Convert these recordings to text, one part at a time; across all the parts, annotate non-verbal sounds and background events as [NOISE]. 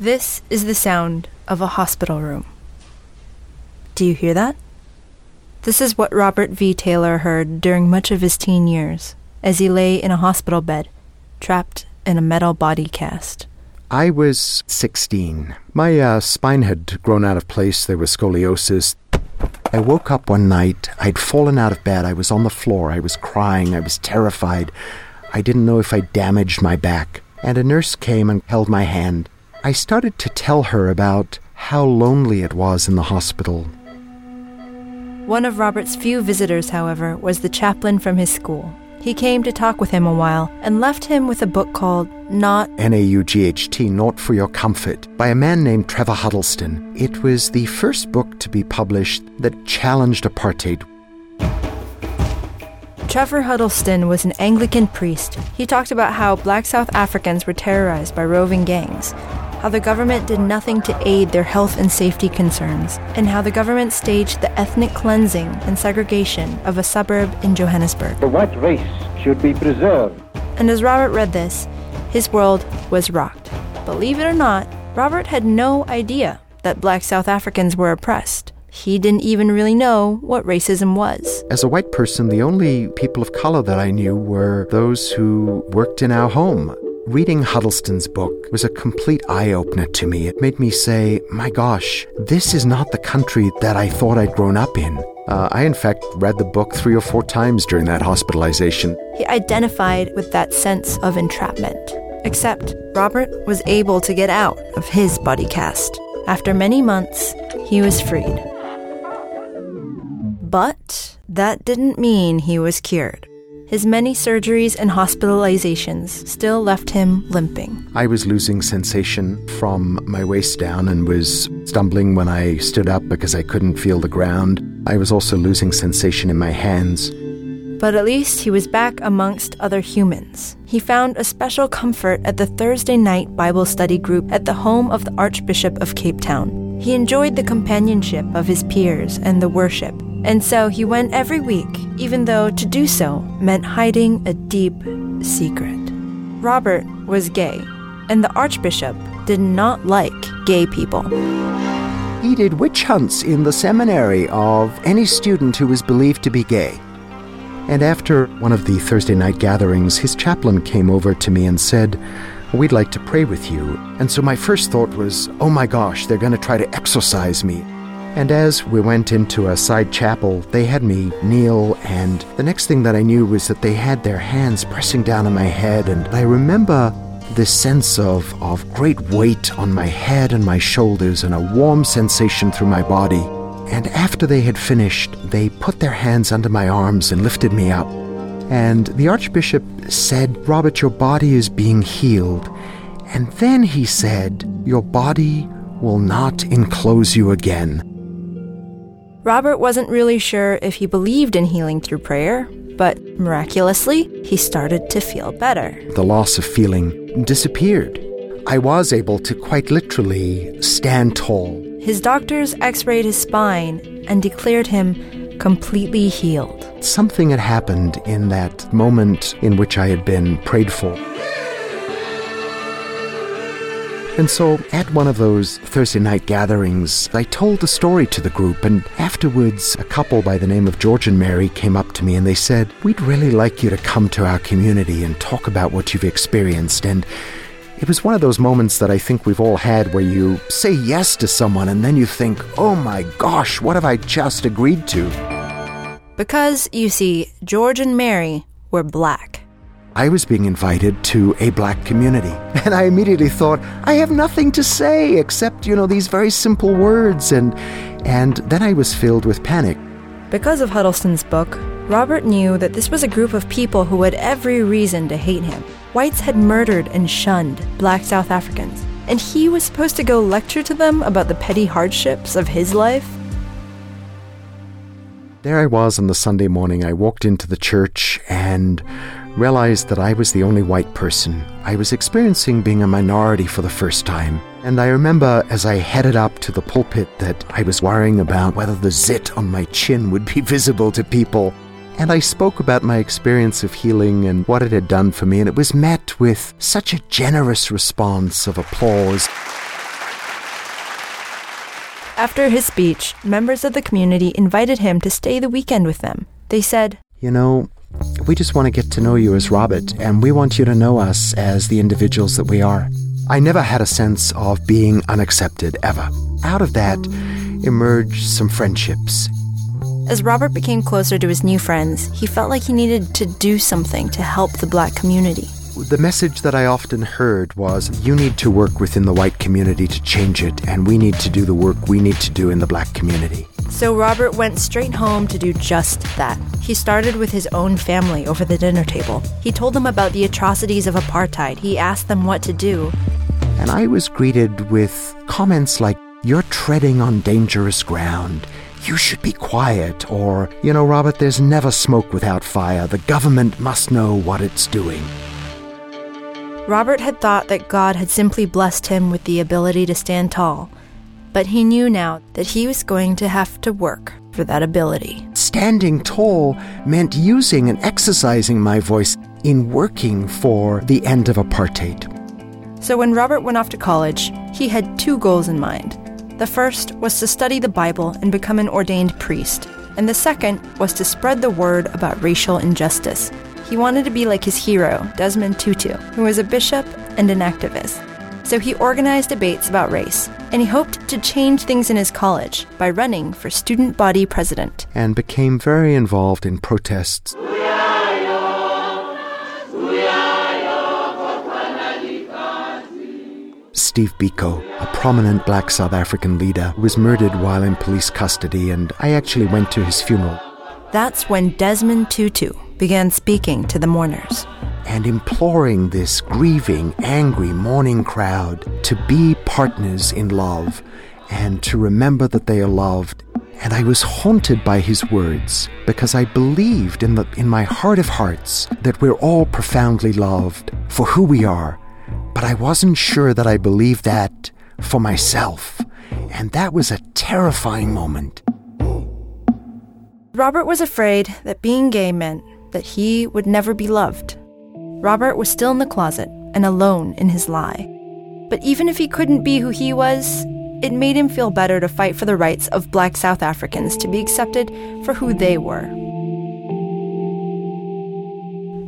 This is the sound of a hospital room. Do you hear that? This is what Robert V. Taylor heard during much of his teen years as he lay in a hospital bed, trapped in a metal body cast. I was 16. My uh, spine had grown out of place. There was scoliosis. I woke up one night. I'd fallen out of bed. I was on the floor. I was crying. I was terrified. I didn't know if I damaged my back. And a nurse came and held my hand. I started to tell her about how lonely it was in the hospital. One of Robert's few visitors, however, was the chaplain from his school. He came to talk with him a while and left him with a book called Not N A U G H T, Naught for Your Comfort, by a man named Trevor Huddleston. It was the first book to be published that challenged apartheid. Trevor Huddleston was an Anglican priest. He talked about how black South Africans were terrorized by roving gangs, how the government did nothing to aid their health and safety concerns, and how the government staged the ethnic cleansing and segregation of a suburb in Johannesburg. The white race should be preserved. And as Robert read this, his world was rocked. Believe it or not, Robert had no idea that black South Africans were oppressed. He didn't even really know what racism was. As a white person, the only people of color that I knew were those who worked in our home. Reading Huddleston's book was a complete eye opener to me. It made me say, my gosh, this is not the country that I thought I'd grown up in. Uh, I, in fact, read the book three or four times during that hospitalization. He identified with that sense of entrapment. Except Robert was able to get out of his body cast. After many months, he was freed. But that didn't mean he was cured. His many surgeries and hospitalizations still left him limping. I was losing sensation from my waist down and was stumbling when I stood up because I couldn't feel the ground. I was also losing sensation in my hands. But at least he was back amongst other humans. He found a special comfort at the Thursday night Bible study group at the home of the Archbishop of Cape Town. He enjoyed the companionship of his peers and the worship, and so he went every week, even though to do so meant hiding a deep secret. Robert was gay, and the Archbishop did not like gay people. He did witch hunts in the seminary of any student who was believed to be gay. And after one of the Thursday night gatherings, his chaplain came over to me and said, We'd like to pray with you. And so my first thought was, Oh my gosh, they're going to try to exorcise me. And as we went into a side chapel, they had me kneel, and the next thing that I knew was that they had their hands pressing down on my head, and I remember this sense of, of great weight on my head and my shoulders, and a warm sensation through my body. And after they had finished, they put their hands under my arms and lifted me up. And the Archbishop said, Robert, your body is being healed. And then he said, Your body will not enclose you again. Robert wasn't really sure if he believed in healing through prayer, but miraculously, he started to feel better. The loss of feeling disappeared. I was able to quite literally stand tall. His doctors x rayed his spine and declared him completely healed. Something had happened in that moment in which I had been prayed for. And so, at one of those Thursday night gatherings, I told the story to the group, and afterwards, a couple by the name of George and Mary came up to me and they said, We'd really like you to come to our community and talk about what you've experienced. And it was one of those moments that I think we've all had where you say yes to someone and then you think, oh my gosh, what have I just agreed to? Because, you see, George and Mary were black. I was being invited to a black community. [LAUGHS] And I immediately thought, I have nothing to say except, you know, these very simple words. And, and then I was filled with panic. Because of Huddleston's book, Robert knew that this was a group of people who had every reason to hate him. Whites had murdered and shunned black South Africans, and he was supposed to go lecture to them about the petty hardships of his life? There I was on the Sunday morning. I walked into the church and realized that I was the only white person. I was experiencing being a minority for the first time. And I remember as I headed up to the pulpit that I was worrying about whether the zit on my chin would be visible to people. And I spoke about my experience of healing and what it had done for me, and it was met with such a generous response of applause. After his speech, members of the community invited him to stay the weekend with them. They said, You know, we just want to get to know you as Robert, and we want you to know us as the individuals that we are. I never had a sense of being unaccepted, ever. Out of that emerged some friendships. As Robert became closer to his new friends, he felt like he needed to do something to help the black community. The message that I often heard was you need to work within the white community to change it, and we need to do the work we need to do in the black community. So Robert went straight home to do just that. He started with his own family over the dinner table. He told them about the atrocities of apartheid. He asked them what to do. And I was greeted with comments like, You're treading on dangerous ground. You should be quiet. Or, You know, Robert, there's never smoke without fire. The government must know what it's doing. Robert had thought that God had simply blessed him with the ability to stand tall, but he knew now that he was going to have to work for that ability. Standing tall meant using and exercising my voice in working for the end of apartheid. So when Robert went off to college, he had two goals in mind. The first was to study the Bible and become an ordained priest, and the second was to spread the word about racial injustice. He wanted to be like his hero, Desmond Tutu, who was a bishop and an activist. So he organized debates about race, and he hoped to change things in his college by running for student body president. And became very involved in protests. Steve Biko, a prominent black South African leader, was murdered while in police custody, and I actually went to his funeral. That's when Desmond Tutu began speaking to the mourners and imploring this grieving, angry, mourning crowd to be partners in love and to remember that they are loved. And I was haunted by his words because I believed in, the, in my heart of hearts that we're all profoundly loved for who we are. But I wasn't sure that I believed that for myself. And that was a terrifying moment. Robert was afraid that being gay meant that he would never be loved. Robert was still in the closet and alone in his lie. But even if he couldn't be who he was, it made him feel better to fight for the rights of black South Africans to be accepted for who they were.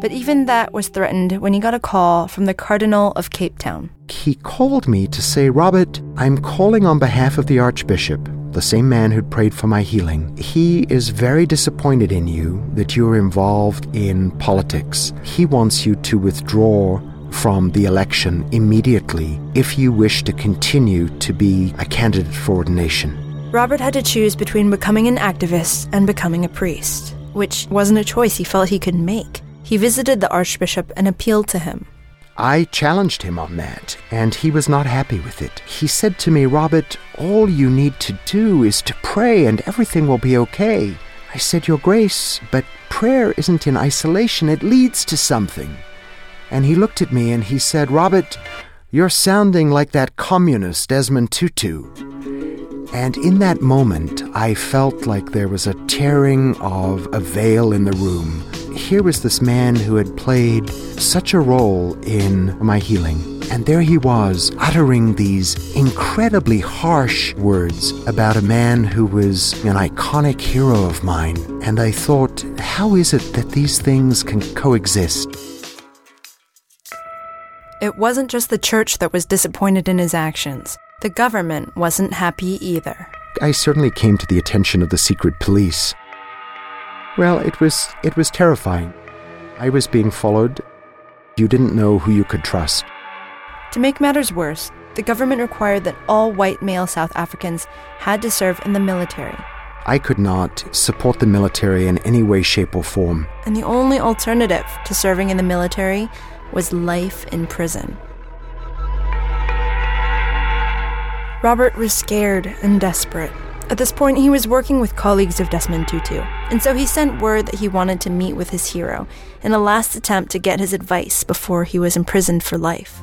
But even that was threatened when he got a call from the Cardinal of Cape Town. He called me to say, Robert, I'm calling on behalf of the Archbishop the same man who'd prayed for my healing, he is very disappointed in you that you're involved in politics. He wants you to withdraw from the election immediately if you wish to continue to be a candidate for ordination. Robert had to choose between becoming an activist and becoming a priest, which wasn't a choice he felt he could make. He visited the Archbishop and appealed to him. I challenged him on that, and he was not happy with it. He said to me, Robert, all you need to do is to pray and everything will be okay. I said, Your Grace, but prayer isn't in isolation, it leads to something. And he looked at me and he said, Robert, you're sounding like that communist Desmond Tutu. And in that moment, I felt like there was a tearing of a veil in the room. Here was this man who had played such a role in my healing. And there he was, uttering these incredibly harsh words about a man who was an iconic hero of mine. And I thought, how is it that these things can coexist? It wasn't just the church that was disappointed in his actions. The government wasn't happy either. I certainly came to the attention of the secret police. Well, it was it was terrifying. I was being followed. You didn't know who you could trust. To make matters worse, the government required that all white male South Africans had to serve in the military. I could not support the military in any way, shape, or form. And the only alternative to serving in the military was life in prison. Robert was scared and desperate. At this point, he was working with colleagues of Desmond Tutu, and so he sent word that he wanted to meet with his hero in a last attempt to get his advice before he was imprisoned for life.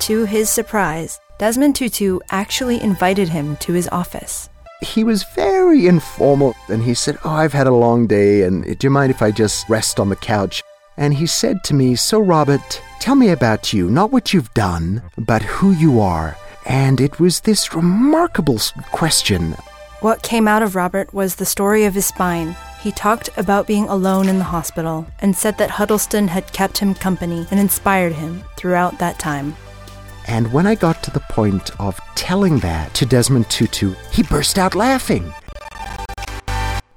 To his surprise, Desmond Tutu actually invited him to his office. He was very informal, and he said, Oh, I've had a long day, and do you mind if I just rest on the couch? And he said to me, So, Robert, tell me about you, not what you've done, but who you are And it was this remarkable question. What came out of Robert was the story of his spine. He talked about being alone in the hospital and said that Huddleston had kept him company and inspired him throughout that time. And when I got to the point of telling that to Desmond Tutu, he burst out laughing.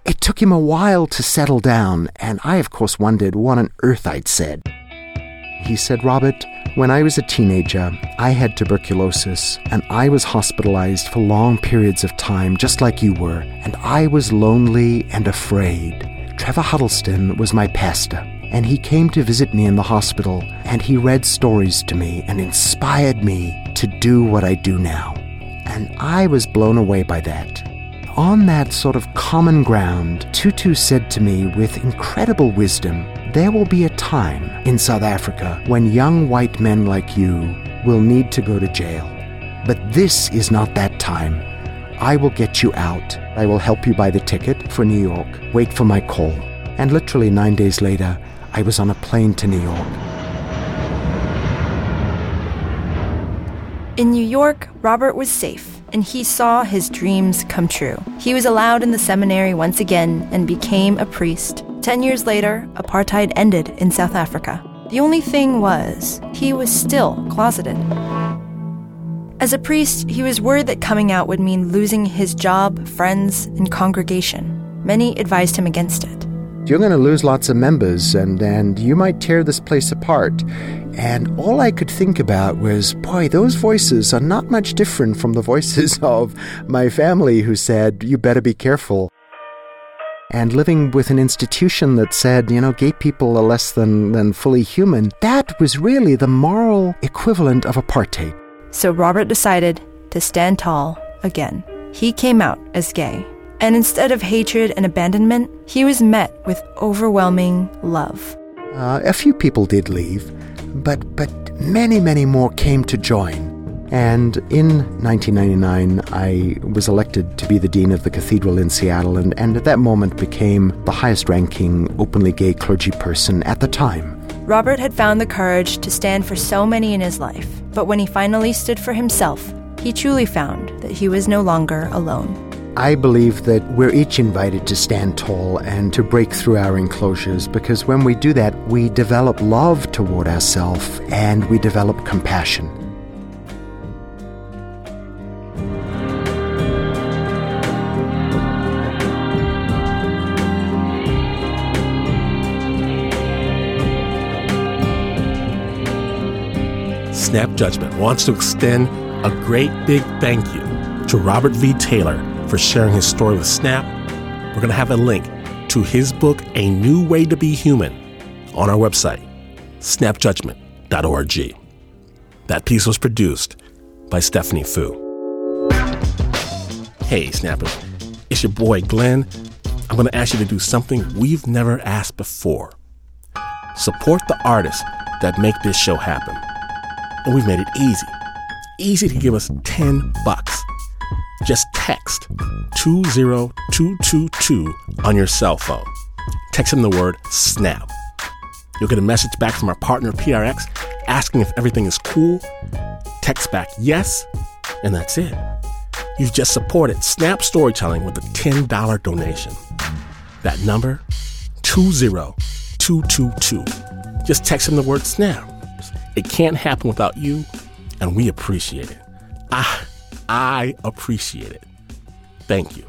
It took him a while to settle down, and I, of course, wondered what on earth I'd said. He said, Robert, when I was a teenager, I had tuberculosis, and I was hospitalized for long periods of time, just like you were, and I was lonely and afraid. Trevor Huddleston was my pastor and he came to visit me in the hospital and he read stories to me and inspired me to do what I do now. And I was blown away by that. On that sort of common ground, Tutu said to me with incredible wisdom, there will be a time in South Africa when young white men like you will need to go to jail. But this is not that time. I will get you out. I will help you buy the ticket for New York. Wait for my call. And literally nine days later, I was on a plane to New York. In New York, Robert was safe, and he saw his dreams come true. He was allowed in the seminary once again and became a priest. Ten years later, apartheid ended in South Africa. The only thing was, he was still closeted. As a priest, he was worried that coming out would mean losing his job, friends, and congregation. Many advised him against it you're going to lose lots of members and, and you might tear this place apart. And all I could think about was, boy, those voices are not much different from the voices [LAUGHS] of my family who said, you better be careful. And living with an institution that said, you know, gay people are less than, than fully human, that was really the moral equivalent of apartheid. So Robert decided to stand tall again. He came out as gay. And instead of hatred and abandonment, he was met with overwhelming love. Uh, a few people did leave, but, but many, many more came to join. And in 1999, I was elected to be the Dean of the Cathedral in Seattle, and, and at that moment became the highest ranking openly gay clergy person at the time. Robert had found the courage to stand for so many in his life, but when he finally stood for himself, he truly found that he was no longer alone. I believe that we're each invited to stand tall and to break through our enclosures because when we do that, we develop love toward ourselves and we develop compassion. Snap Judgment wants to extend a great big thank you to Robert V. Taylor for sharing his story with Snap. We're going to have a link to his book, A New Way to Be Human, on our website, snapjudgment.org. That piece was produced by Stephanie Foo. Hey, Snappers, it's your boy Glenn. I'm going to ask you to do something we've never asked before. Support the artists that make this show happen. And we've made it easy. Easy to give us 10 bucks just text 20222 on your cell phone. Text in the word SNAP. You'll get a message back from our partner PRX asking if everything is cool. Text back yes, and that's it. You've just supported Snap Storytelling with a $10 donation. That number 20222. Just text in the word SNAP. It can't happen without you, and we appreciate it. Ah I appreciate it. Thank you.